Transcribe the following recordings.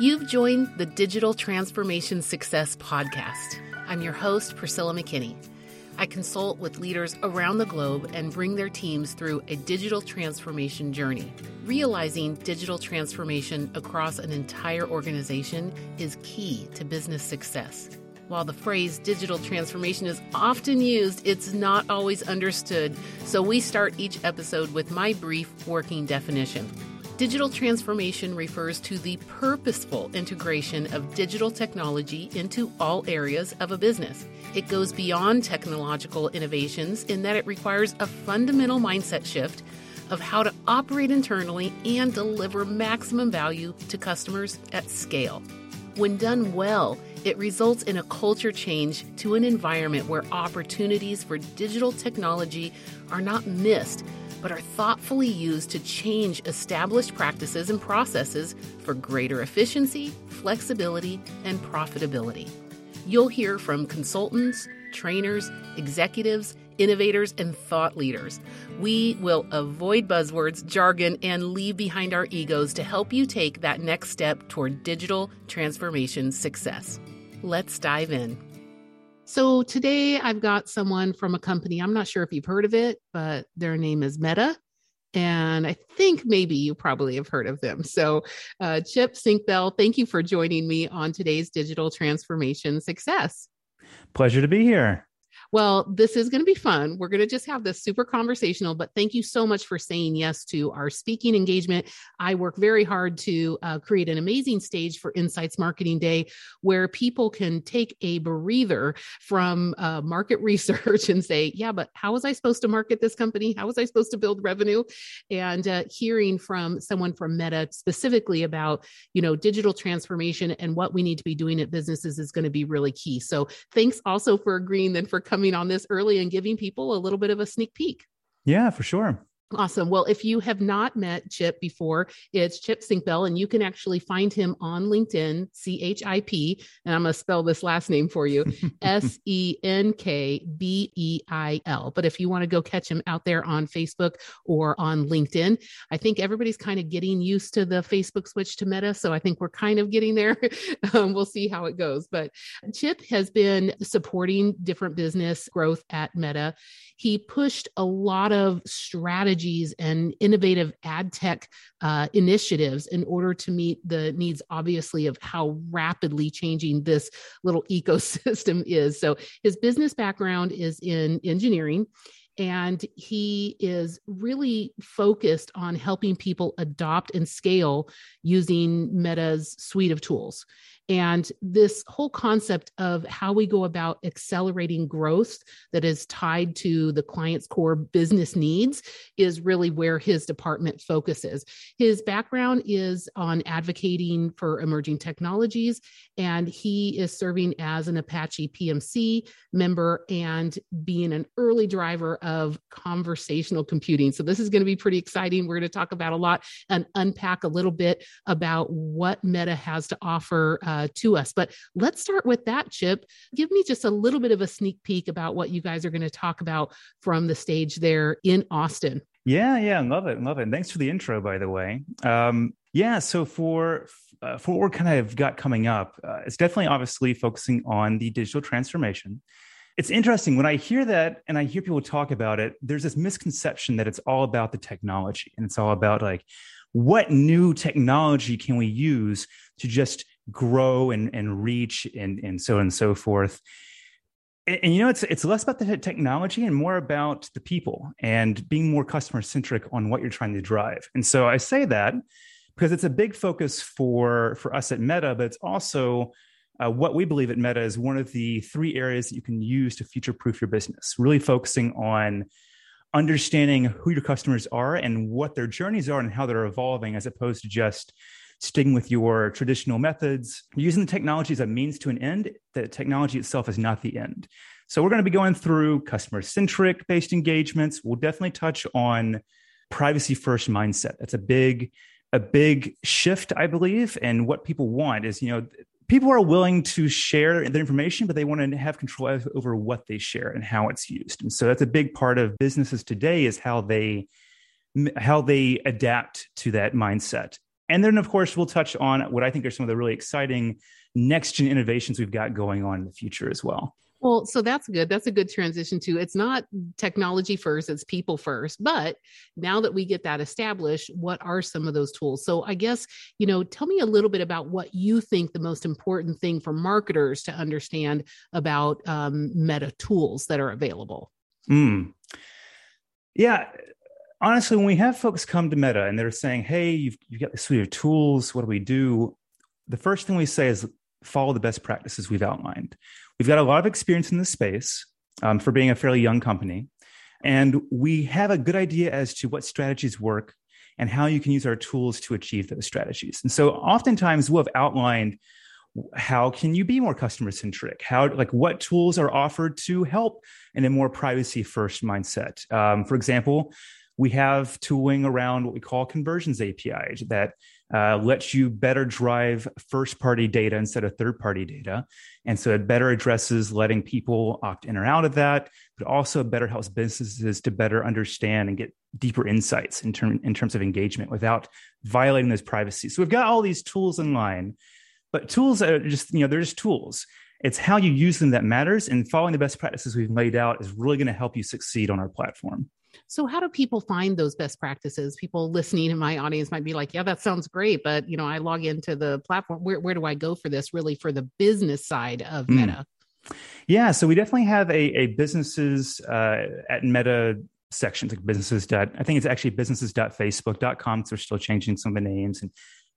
You've joined the Digital Transformation Success Podcast. I'm your host, Priscilla McKinney. I consult with leaders around the globe and bring their teams through a digital transformation journey. Realizing digital transformation across an entire organization is key to business success. While the phrase digital transformation is often used, it's not always understood, so we start each episode with my brief working definition. Digital transformation refers to the purposeful integration of digital technology into all areas of a business. It goes beyond technological innovations in that it requires a fundamental mindset shift of how to operate internally and deliver maximum value to customers at scale. When done well, it results in a culture change to an environment where opportunities for digital technology are not missed but are thoughtfully used to change established practices and processes for greater efficiency, flexibility, and profitability. You'll hear from consultants, trainers, executives, innovators, and thought leaders. We will avoid buzzwords, jargon, and leave behind our egos to help you take that next step toward digital transformation success. Let's dive in. So today I've got someone from a company. I'm not sure if you've heard of it, but their name is Meta. And I think maybe you probably have heard of them. So, uh, Chip Senkbeil, thank you for joining me on today's Digital Transformation Success. Pleasure to be here. Well, this is going to be fun. We're going to just have this super conversational, but thank you so much for saying yes to our speaking engagement. I work very hard to uh, create an amazing stage for Insights Marketing Day where people can take a breather from uh, market research and say, yeah, but how was I supposed to market this company? How was I supposed to build revenue? And uh, hearing from someone from Meta specifically about, you know, digital transformation and what we need to be doing at businesses is going to be really key. So thanks also for agreeing and for coming coming on this early and giving people a little bit of a sneak peek. Yeah, for sure. Awesome. Well, if you have not met Chip before, it's Chip Senkbeil, and you can actually find him on LinkedIn, C H I P, and I'm going to spell this last name for you S E N K B E I L. But if you want to go catch him out there on Facebook or on LinkedIn, I think everybody's kind of getting used to the Facebook switch to Meta. So I think we're kind of getting there. um, we'll see how it goes. But Chip has been supporting different business growth at Meta. He pushed a lot of strategy strategies and innovative ad tech uh, initiatives in order to meet the needs, obviously, of how rapidly changing this little ecosystem is. So, his business background is in engineering and he is really focused on helping people adopt and scale using Meta's suite of tools. And this whole concept of how we go about accelerating growth that is tied to the client's core business needs is really where his department focuses. His background is on advocating for emerging technologies, and he is serving as an Apache PMC member and being an early driver of conversational computing. So, this is going to be pretty exciting. We're going to talk about a lot and unpack a little bit about what Meta has to offer. Uh, uh, to us. But let's start with that, Chip. Give me just a little bit of a sneak peek about what you guys are going to talk about from the stage there in Austin. Yeah, yeah, love it, love it. Thanks for the intro, by the way. Um, yeah, so for uh, for what we're kind of got coming up, uh, it's definitely obviously focusing on the digital transformation. It's interesting when I hear that and I hear people talk about it. There's this misconception that it's all about the technology and it's all about like what new technology can we use to just grow and, and reach and, and so on and so forth. And, and, you know, it's it's less about the technology and more about the people and being more customer centric on what you're trying to drive. And so I say that because it's a big focus for for us at Meta, but it's also uh, what we believe at Meta is one of the three areas that you can use to future proof your business. Really focusing on understanding who your customers are and what their journeys are and how they're evolving, as opposed to just sticking with your traditional methods, using the technology as a means to an end. The technology itself is not the end. So we're going to be going through customer centric based engagements. We'll definitely touch on privacy first mindset. That's a big a big shift, I believe, and what people want is, you know, people are willing to share their information, but they want to have control over what they share and how it's used. And so that's a big part of businesses today is how they how they adapt to that mindset And then, of course, we'll touch on what I think are some of the really exciting next gen innovations we've got going on in the future as well. Well, so that's good. That's a good transition to it's not technology first, it's people first. But now that we get that established, what are some of those tools? So I guess, you know, tell me a little bit about what you think the most important thing for marketers to understand about um, meta tools that are available. Mm. Yeah. Honestly, when we have folks come to Meta and they're saying, hey, you've, you've got this suite of tools, what do we do? The first thing we say is follow the best practices we've outlined. We've got a lot of experience in this space um, for being a fairly young company. And we have a good idea as to what strategies work and how you can use our tools to achieve those strategies. And so oftentimes we'll have outlined how can you be more customer centric how like what tools are offered to help in a more privacy first mindset um, for example we have tooling around what we call conversions api that uh, lets you better drive first party data instead of third party data. And so it better addresses letting people opt in or out of that, but also better helps businesses to better understand and get deeper insights in, in terms of engagement without violating those privacy. So we've got all these tools in line, but tools are just, you know, they're just tools. It's how you use them that matters. And following the best practices we've laid out is really going to help you succeed on our platform. So how do people find those best practices? People listening in my audience might be like, yeah, that sounds great, but you know, I log into the platform. Where, where do I go for this really for the business side of mm. Meta? Yeah, so we definitely have a, a businesses uh, at Meta sections like businesses dot I think it's actually businesses.facebook.com. So we're still changing some of the names and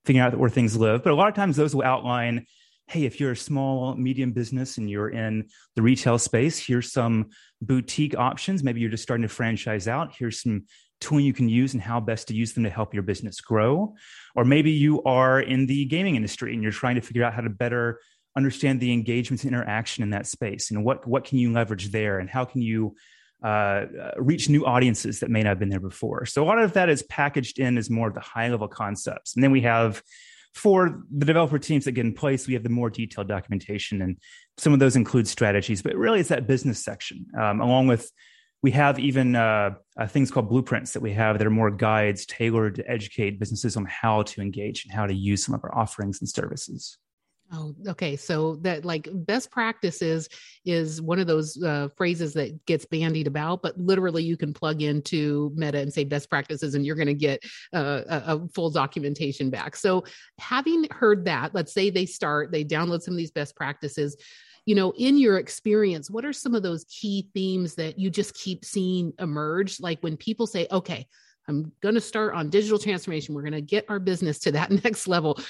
figuring out where things live. But a lot of times those will outline hey, if you're a small, medium business and you're in the retail space, here's some boutique options. Maybe you're just starting to franchise out. Here's some tooling you can use and how best to use them to help your business grow. Or maybe you are in the gaming industry and you're trying to figure out how to better understand the engagement and interaction in that space and what, what can you leverage there and how can you uh, reach new audiences that may not have been there before. So a lot of that is packaged in as more of the high level concepts. And then we have for the developer teams that get in place, we have the more detailed documentation, and some of those include strategies. But really, it's that business section, um, along with we have even uh, uh, things called blueprints that we have that are more guides tailored to educate businesses on how to engage and how to use some of our offerings and services. Oh, okay. So that like best practices is one of those uh, phrases that gets bandied about, but literally you can plug into Meta and say best practices, and you're going to get uh, a, a, full documentation back. So having heard that, let's say they start, they download some of these best practices. You know, in your experience, what are some of those key themes that you just keep seeing emerge? Like when people say, okay, I'm going to start on digital transformation. We're going to get our business to that next level.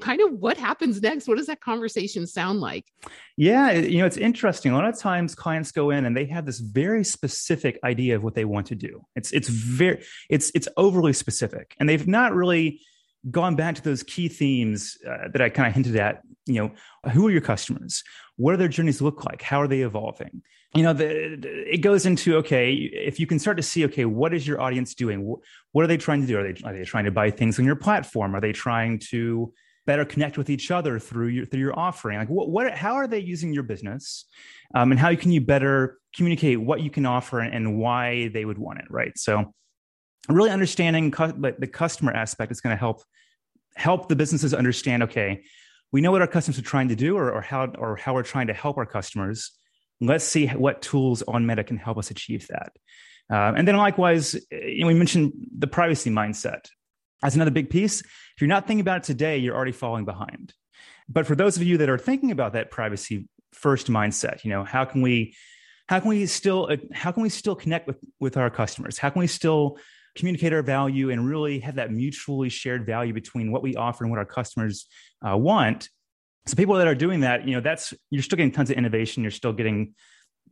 kind of what happens next? What does that conversation sound like? Yeah, you know, it's interesting. A lot of times clients go in and they have this very specific idea of what they want to do. It's it's very it's it's overly specific and they've not really gone back to those key themes uh, that I kind of hinted at, you know, who are your customers? What do their journeys look like? How are they evolving? You know, the, it goes into okay, if you can start to see, okay, what is your audience doing? What are they trying to do? Are they are they trying to buy things on your platform? Are they trying to better connect with each other through your through your offering? Like, what, what how are they using your business, um, and how can you better communicate what you can offer and why they would want it? Right. So, really understanding cu- the customer aspect is going to help help the businesses understand. Okay, we know what our customers are trying to do, or, or how or how we're trying to help our customers. Let's see what tools on Meta can help us achieve that. Uh, and then likewise, you know, we mentioned the privacy mindset as another big piece. If you're not thinking about it today, you're already falling behind. But for those of you that are thinking about that privacy first mindset, you know, how can we how can we still how can we still connect with with our customers? How can we still communicate our value and really have that mutually shared value between what we offer and what our customers uh, want. So people that are doing that, you know, that's you're still getting tons of innovation. You're still getting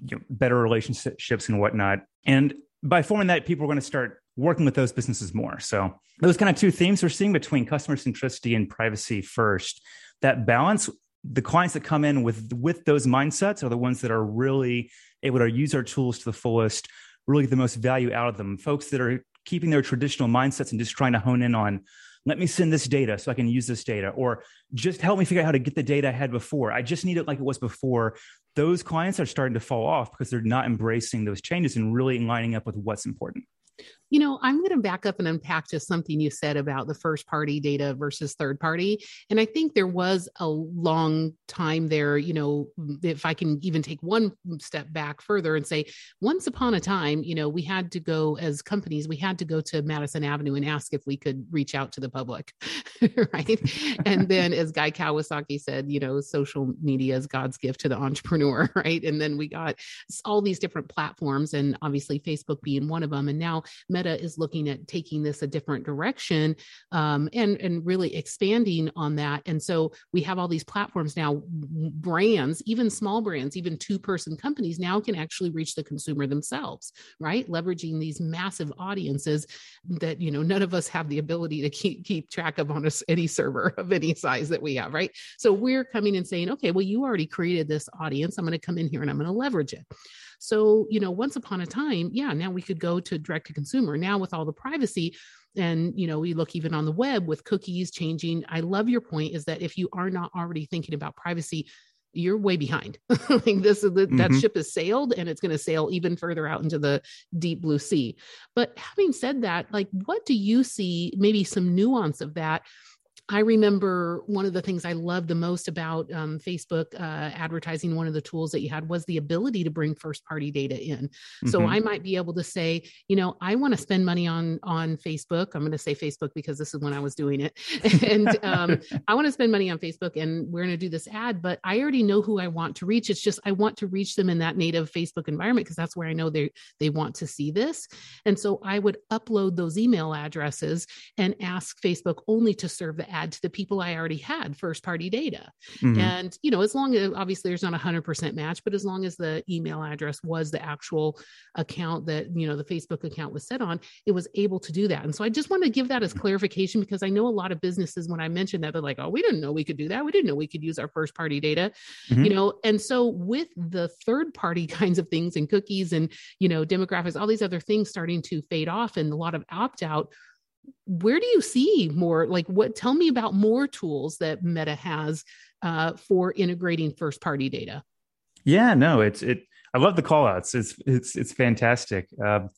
you know, better relationships and whatnot. And by forming that, people are going to start working with those businesses more. So those kind of two themes we're seeing between customer centricity and privacy first. That balance, the clients that come in with with those mindsets are the ones that are really able to use our tools to the fullest, really get the most value out of them. Folks that are keeping their traditional mindsets and just trying to hone in on let me send this data so I can use this data, or just help me figure out how to get the data I had before. I just need it like it was before. Those clients are starting to fall off because they're not embracing those changes and really lining up with what's important. You know, I'm going to back up and unpack just something you said about the first party data versus third party. And I think there was a long time there, you know, mm, if I can even take one step back further and say, once upon a time, you know, we had to go as companies, we had to go to Madison Avenue and ask if we could reach out to the public, right? and then, as Guy Kawasaki said, you know, social media is God's gift to the entrepreneur, right? And then we got all these different platforms, and obviously Facebook being one of them. And now Meta is looking at taking this a different direction um, and and really expanding on that. And so we have all these platforms now. Brands, even small brands, even two person companies, now can actually reach the consumer themselves, right? Leveraging these massive audiences that you know none of us have the ability to keep keep track of on a, any server of any size that we have, right? So we're coming and saying, okay, well, you already created this audience. I'm going to come in here and I'm going to leverage it. So, you know, once upon a time, yeah, now we could go to direct to consumer. Now with all the privacy, and you know we look even on the web with cookies changing i love your point is that if you are not already thinking about privacy you're way behind like this is the, mm-hmm. that ship has sailed and it's going to sail even further out into the deep blue sea but having said that like what do you see maybe some nuance of that I remember one of the things I loved the most about um, Facebook uh, advertising, one of the tools that you had was the ability to bring first party data in. Mm-hmm. So I might be able to say, you know, I want to spend money on on Facebook. I'm going to say Facebook because this is when I was doing it, and um, I want to spend money on Facebook, and we're going to do this ad. But I already know who I want to reach. It's just I want to reach them in that native Facebook environment because that's where I know they they want to see this. And so I would upload those email addresses and ask Facebook only to serve the add to the people I already had first party data. Mm-hmm. And, you know, as long as obviously there's not a hundred percent match, but as long as the email address was the actual account that, you know, the Facebook account was set on, it was able to do that. And so I just want to give that as clarification because I know a lot of businesses, when I mentioned that, they're like, oh, we didn't know we could do that. We didn't know we could use our first party data, mm-hmm. you know. And so with the third party kinds of things and cookies and, you know, demographics, all these other things starting to fade off and a lot of opt out where do you see more like what tell me about more tools that meta has uh, for integrating first party data? Yeah no it's it i love the call outs it's it's it's fantastic. Um,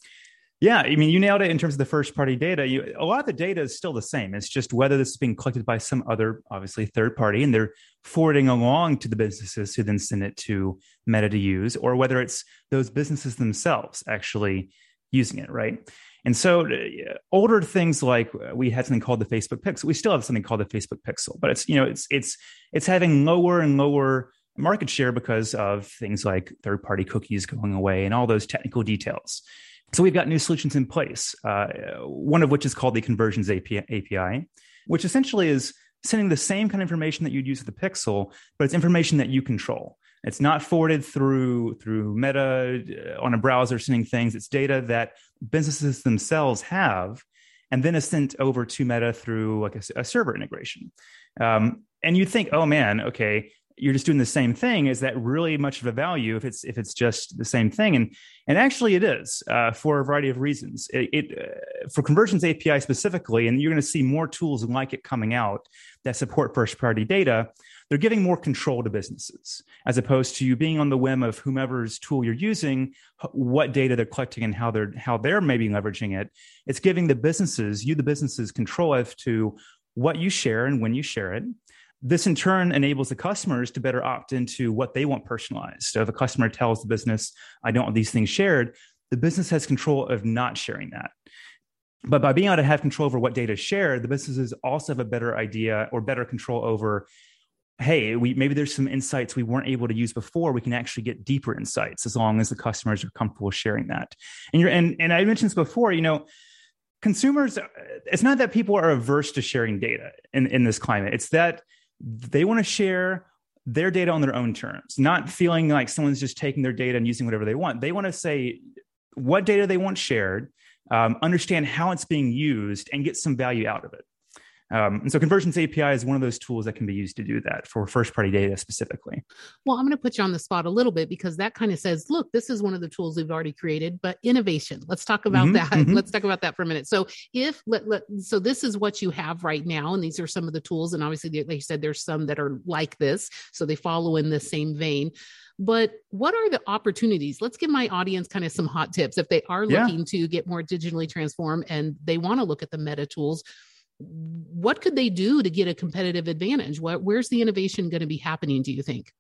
yeah i mean you nailed it in terms of the first party data. You, a lot of the data is still the same. It's just whether this is being collected by some other obviously third party and they're forwarding along to the businesses who then send it to meta to use or whether it's those businesses themselves actually using it right and so uh, older things like uh, we had something called the Facebook Pixel. We still have something called the Facebook Pixel, but it's you know it's it's it's having lower and lower market share because of things like third party cookies going away and all those technical details. So we've got new solutions in place. Uh, one of which is called the Conversions API, which essentially is sending the same kind of information that you'd use with the Pixel, but it's information that you control. It's not forwarded through through Meta uh, on a browser sending things. It's data that businesses themselves have, and then is sent over to Meta through like a, a server integration. Um, and you think, oh man, okay, you're just doing the same thing. Is that really much of a value if it's if it's just the same thing? And and actually, it is uh, for a variety of reasons. It, it uh, for Conversions API specifically, and you're going to see more tools like it coming out that support first party data they're giving more control to businesses as opposed to you being on the whim of whomever's tool you're using what data they're collecting and how they're how they're maybe leveraging it. It's giving the businesses you the businesses control as to what you share and when you share it. This in turn enables the customers to better opt into what they want personalized. So if a customer tells the business i don't want these things shared the business has control of not sharing that. But by being able to have control over what data is shared, the businesses also have a better idea or better control over hey, we maybe there's some insights we weren't able to use before. We can actually get deeper insights as long as the customers are comfortable sharing that. And you're and and I mentioned this before, you know, consumers, it's not that people are averse to sharing data in, in this climate. It's that they want to share their data on their own terms, not feeling like someone's just taking their data and using whatever they want. They want to say what data they want shared, um, understand how it's being used, and get some value out of it. Um, and so Conversions API is one of those tools that can be used to do that for first party data specifically. Well, I'm going to put you on the spot a little bit because that kind of says, look, this is one of the tools we've already created, but innovation. Let's talk about mm-hmm, that. Mm-hmm. Let's talk about that for a minute. So if let, let, so this is what you have right now, and these are some of the tools, and obviously, like you said, there's some that are like this, so they follow in the same vein but what are the opportunities let's give my audience kind of some hot tips if they are looking yeah. to get more digitally transformed and they want to look at the meta tools what could they do to get a competitive advantage? What, where's the innovation going to be happening, do you think?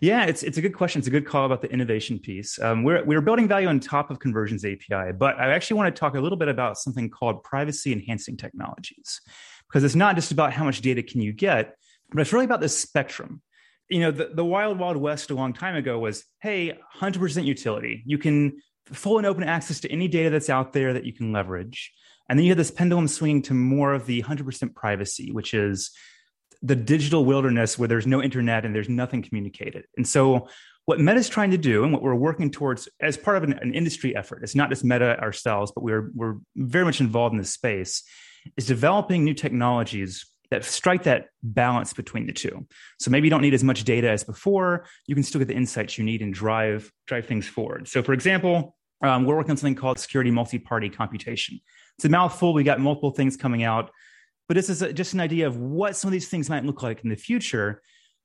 Yeah, it's, it's a good question. It's a good call about the innovation piece. Um, we're, we're building value on top of Conversions API, but I actually want to talk a little bit about something called privacy enhancing technologies, because it's not just about how much data can you get, but it's really about the spectrum. You know, the, the wild, wild west a long time ago was, hey, 100% utility. You can full and open access to any data that's out there that you can leverage. And then you have this pendulum swinging to more of the 100% privacy, which is the digital wilderness where there's no internet and there's nothing communicated. And so, what Meta is trying to do, and what we're working towards as part of an, an industry effort, it's not just Meta ourselves, but we're we're very much involved in this space, is developing new technologies that strike that balance between the two. So maybe you don't need as much data as before. You can still get the insights you need and drive drive things forward. So, for example, um, we're working on something called security multi-party computation. It's a mouthful. We got multiple things coming out, but this is a, just an idea of what some of these things might look like in the future.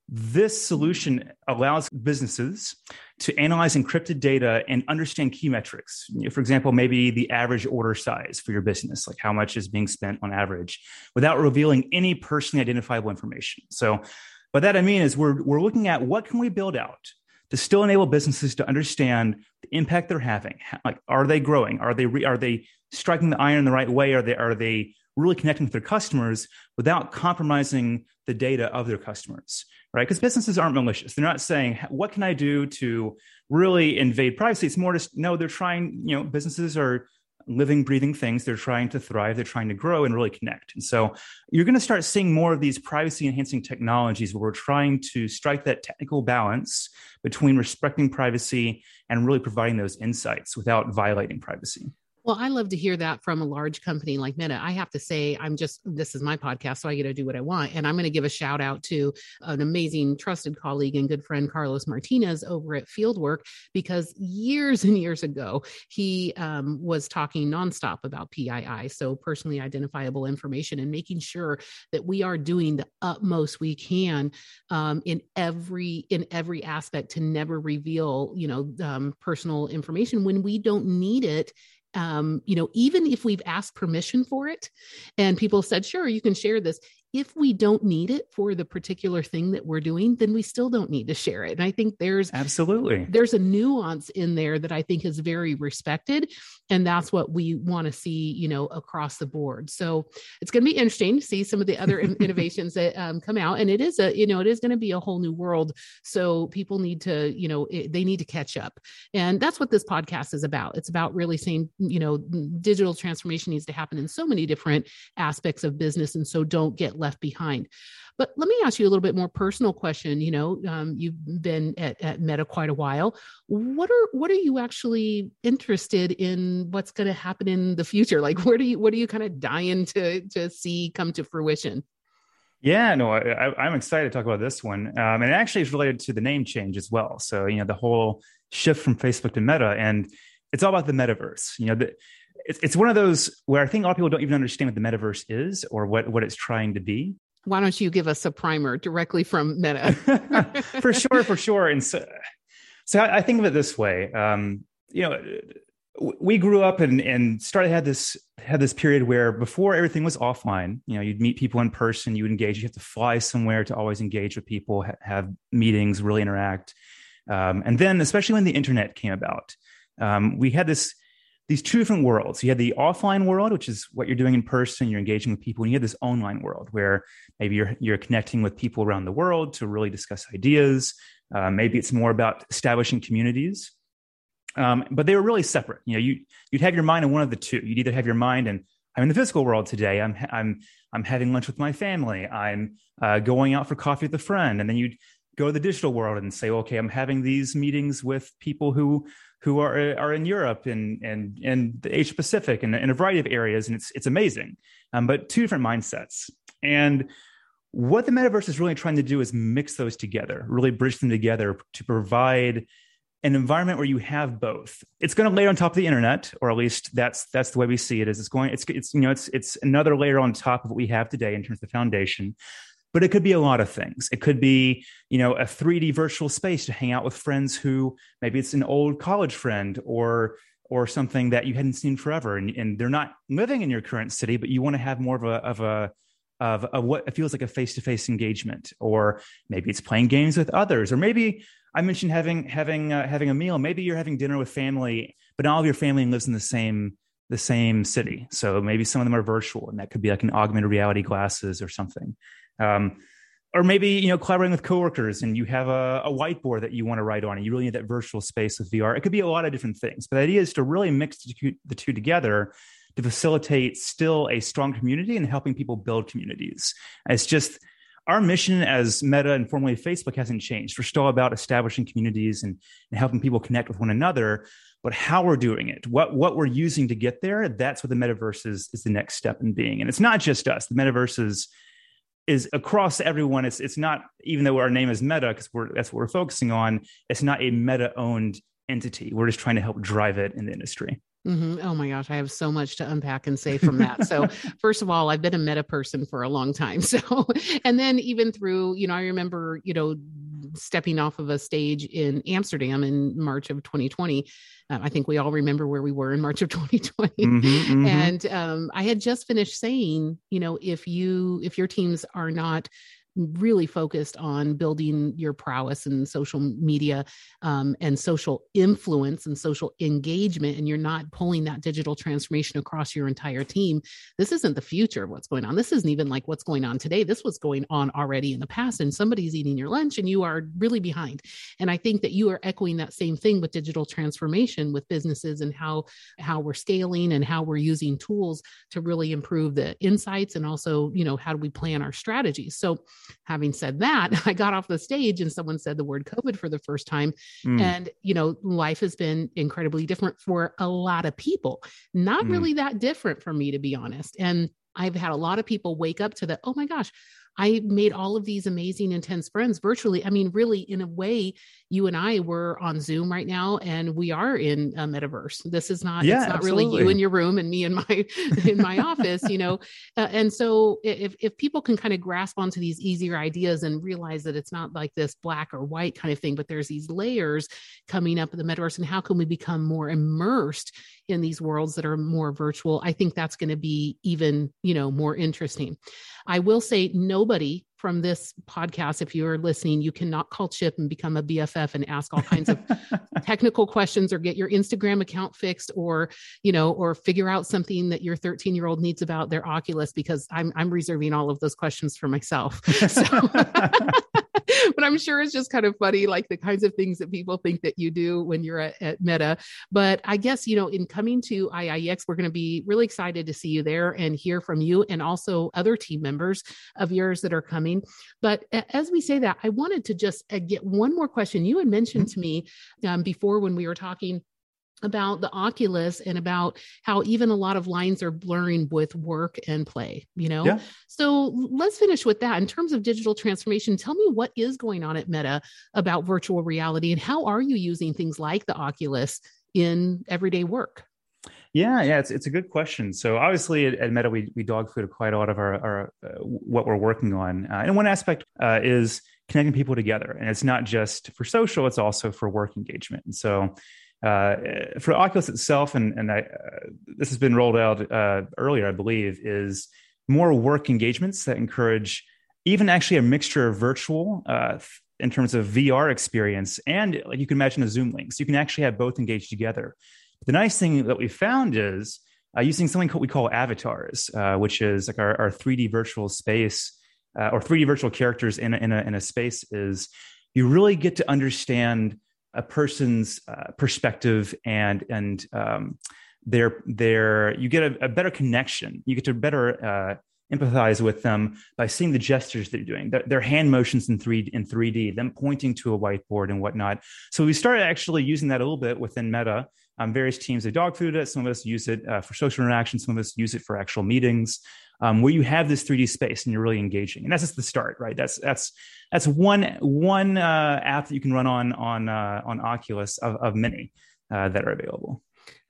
This solution allows businesses to analyze encrypted data and understand key metrics. For example, maybe the average order size for your business, like how much is being spent on average, without revealing any personally identifiable information. So, by that I mean is we're we're looking at what can we build out to still enable businesses to understand the impact they're having. Like, are they growing? Are they re- are they striking the iron the right way? Are they are they really connecting with their customers without compromising the data of their customers? Right? Because businesses aren't malicious. They're not saying, "What can I do to really invade privacy?" It's more just no. They're trying. You know, businesses are living, breathing things. They're trying to thrive, they're trying to grow and really connect. And so you're going to start seeing more of these privacy enhancing technologies where we're trying to strike that technical balance between respecting privacy and really providing those insights without violating privacy. Well, I love to hear that from a large company like Meta. I have to say, I'm just, this is my podcast, so I get to do what I want. And I'm going to give a shout out to an amazing, trusted colleague and good friend, Carlos Martinez over at Fieldwork, because years and years ago, he um, was talking nonstop about PII, so personally identifiable information, and making sure that we are doing the utmost we can um, in every in every aspect to never reveal, you know, um, personal information when we don't need it um, you know, even if we've asked permission for it and people said, sure, you can share this, if we don't need it for the particular thing that we're doing then we still don't need to share it. And i think there's absolutely. there's a nuance in there that i think is very respected. And that's what we want to see you know across the board. So it's going to be interesting to see some of the other innovations that um, come out. And it is a you know it is going to be a whole new world. So people need to you know it, they need to catch up. And that's what this podcast is about. It's about really saying you know digital transformation needs to happen in so many different aspects of business. And so don't get left behind. But let me ask you a little bit more personal question. You know, um, you've been at, at Meta quite a while. What are what are you actually interested in? What's going to happen in the future? Like, where do you what are you kind of dying to to see come to fruition? Yeah, no, I, am excited to talk about this one, um, and it actually is related to the name change as well. So you know, the whole shift from Facebook to Meta, and it's all about the metaverse. You know, the, it's, it's one of those where I think a lot of people don't even understand what the metaverse is or what, what it's trying to be. Why don't you give us a primer directly from Meta? for sure, for sure. And so, so I, I think of it this way. Um, you know, we grew up and, and started had this had this period where before everything was offline you know you'd meet people in person you would engage you have to fly somewhere to always engage with people ha- have meetings really interact um, and then especially when the internet came about um, we had this these two different worlds. You had the offline world, which is what you're doing in person, you're engaging with people, and you have this online world where maybe you're you're connecting with people around the world to really discuss ideas. Uh, maybe it's more about establishing communities. Um, but they were really separate. You know, you you'd have your mind in one of the two. You'd either have your mind and I'm in the physical world today. I'm I'm I'm having lunch with my family. I'm uh, going out for coffee with a friend, and then you'd go to the digital world and say, okay, I'm having these meetings with people who who are are in Europe and and and the Asia Pacific and in a variety of areas, and it's it's amazing. Um, but two different mindsets. And what the metaverse is really trying to do is mix those together, really bridge them together to provide an environment where you have both. It's going to layer on top of the internet, or at least that's that's the way we see it. Is it's going it's it's you know it's it's another layer on top of what we have today in terms of the foundation. But it could be a lot of things. It could be you know a 3D virtual space to hang out with friends who maybe it's an old college friend or or something that you hadn't seen forever, and, and they're not living in your current city, but you want to have more of a of a of, of what feels like a face-to-face engagement. Or maybe it's playing games with others. Or maybe i mentioned having having uh, having a meal. Maybe you're having dinner with family but all of your family lives in the same the same city. So maybe some of them are virtual and that could be like an augmented reality glasses or something um, or maybe you know collaborating with coworkers and you have a, a, whiteboard that you want to write on and you really need that virtual space with vr it could be a lot of different things but the idea is to really mix the two together to facilitate still a strong community and helping people build communities. It's just our mission as Meta and formerly Facebook hasn't changed. We're still about establishing communities and, and helping people connect with one another. But how we're doing it, what what we're using to get there, that's what the metaverse is, is the next step in being. And it's not just us. The metaverse is is across everyone. It's it's not even though our name is Meta because we're that's what we're focusing on. It's not a Meta owned entity. We're just trying to help drive it in the industry. Mm-hmm. Oh my gosh, I have so much to unpack and say from that. So, first of all, I've been a meta person for a long time. So, and then even through, you know, I remember, you know, stepping off of a stage in Amsterdam in March of 2020. Um, I think we all remember where we were in March of 2020. Mm-hmm, mm-hmm. And um, I had just finished saying, you know, if you, if your teams are not really focused on building your prowess in social media um, and social influence and social engagement, and you're not pulling that digital transformation across your entire team, this isn't the future of what's going on. This isn't even like what's going on today. This was going on already in the past, and somebody's eating your lunch and you are really behind. And I think that you are echoing that same thing with digital transformation with businesses and how how we're scaling and how we're using tools to really improve the insights and also, you know, how do we plan our strategies? So having said that, I got off the stage and someone said the word COVID for the first time. Mm. And, you know, life has been incredibly different for a lot of people, not mm. really that different for me, to be honest. And I've had a lot of people wake up to the, oh my gosh, I made all of these amazing, intense friends virtually. I mean, really, in a way, you and I were on Zoom right now, and we are in a metaverse. This is not, yeah, it's not absolutely. really you in your room and me in my in my office, you know. Uh, and so, if if people can kind of grasp onto these easier ideas and realize that it's not like this black or white kind of thing, but there's these layers coming up in the metaverse, and how can we become more immersed in these worlds that are more virtual? I think that's going to be even, you know, more interesting. I will say nobody from this podcast, if you're listening, you cannot call Chip and become a BFF and ask all kinds of technical questions or get your Instagram account fixed or, you know, or figure out something that your 13 year old needs about their Oculus because I'm, I'm reserving all of those questions for myself. So but I'm sure it's just kind of funny, like the kinds of things that people think that you do when you're at, at Meta. But I guess, you know, in coming to IIEX, we're going to be really excited to see you there and hear from you and also other team members of yours that are coming. But as we say that, I wanted to just uh, get one more question. You had mentioned mm-hmm. to me um, before when we were talking about the Oculus and about how even a lot of lines are blurring with work and play, you know? Yeah. So let's finish with that. In terms of digital transformation, tell me what is going on at Meta about virtual reality and how are you using things like the Oculus in everyday work? Yeah, yeah, it's it's a good question. So obviously at, at Meta, we we dog food quite a lot of our, our uh, what we're working on, uh, and one aspect uh, is connecting people together, and it's not just for social; it's also for work engagement. And so uh, for Oculus itself, and, and I, uh, this has been rolled out uh, earlier, I believe, is more work engagements that encourage even actually a mixture of virtual uh, in terms of VR experience and like you can imagine a Zoom link. So you can actually have both engaged together. The nice thing that we found is uh, using something what we call avatars, uh, which is like our, our 3D virtual space or 3D virtual characters in a, in a, in a space is you really get to understand a person's uh, perspective and and um, their their you get a, a, better connection. You get to better uh, empathize with them by seeing the gestures they're doing, their, their hand motions in three in 3D, them pointing to a whiteboard and whatnot. So we started actually using that a little bit within Meta. Um, various teams have dog food it. Some of us use it uh, for social interaction. Some of us use it for actual meetings, um, where you have this 3D space and you're really engaging. And that's just the start, right? That's that's that's one one uh, app that you can run on on uh, on Oculus of, of many uh, that are available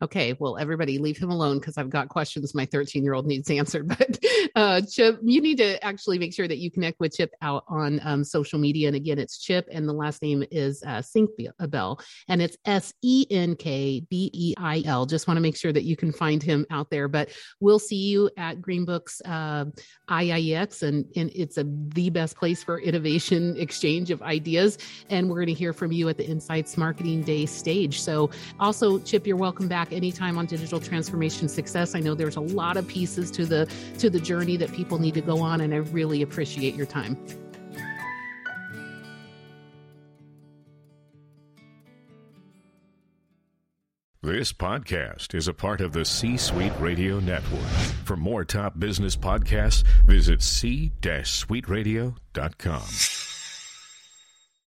okay, well, everybody leave him alone because I've got questions my 13 year old needs answered. But uh, Chip, you need to actually make sure that you connect with Chip out on um, social media. And again, it's Chip, and the last name is uh, Senkbeil, and it's S E N K B E I L. Just want to make sure that you can find him out there. But we'll see you at GreenBook's uh, IIEX, and, and it's a, the best place for innovation exchange of ideas. And we're going to hear from you at the Insights Marketing Day stage. So, also, Chip, you're welcome back anytime on digital transformation success. I know there's a lot of pieces to the to the journey that people need to go on, and I really appreciate your time. This podcast is a part of the C Suite Radio Network. For more top business podcasts, visit c-suiteradio.com.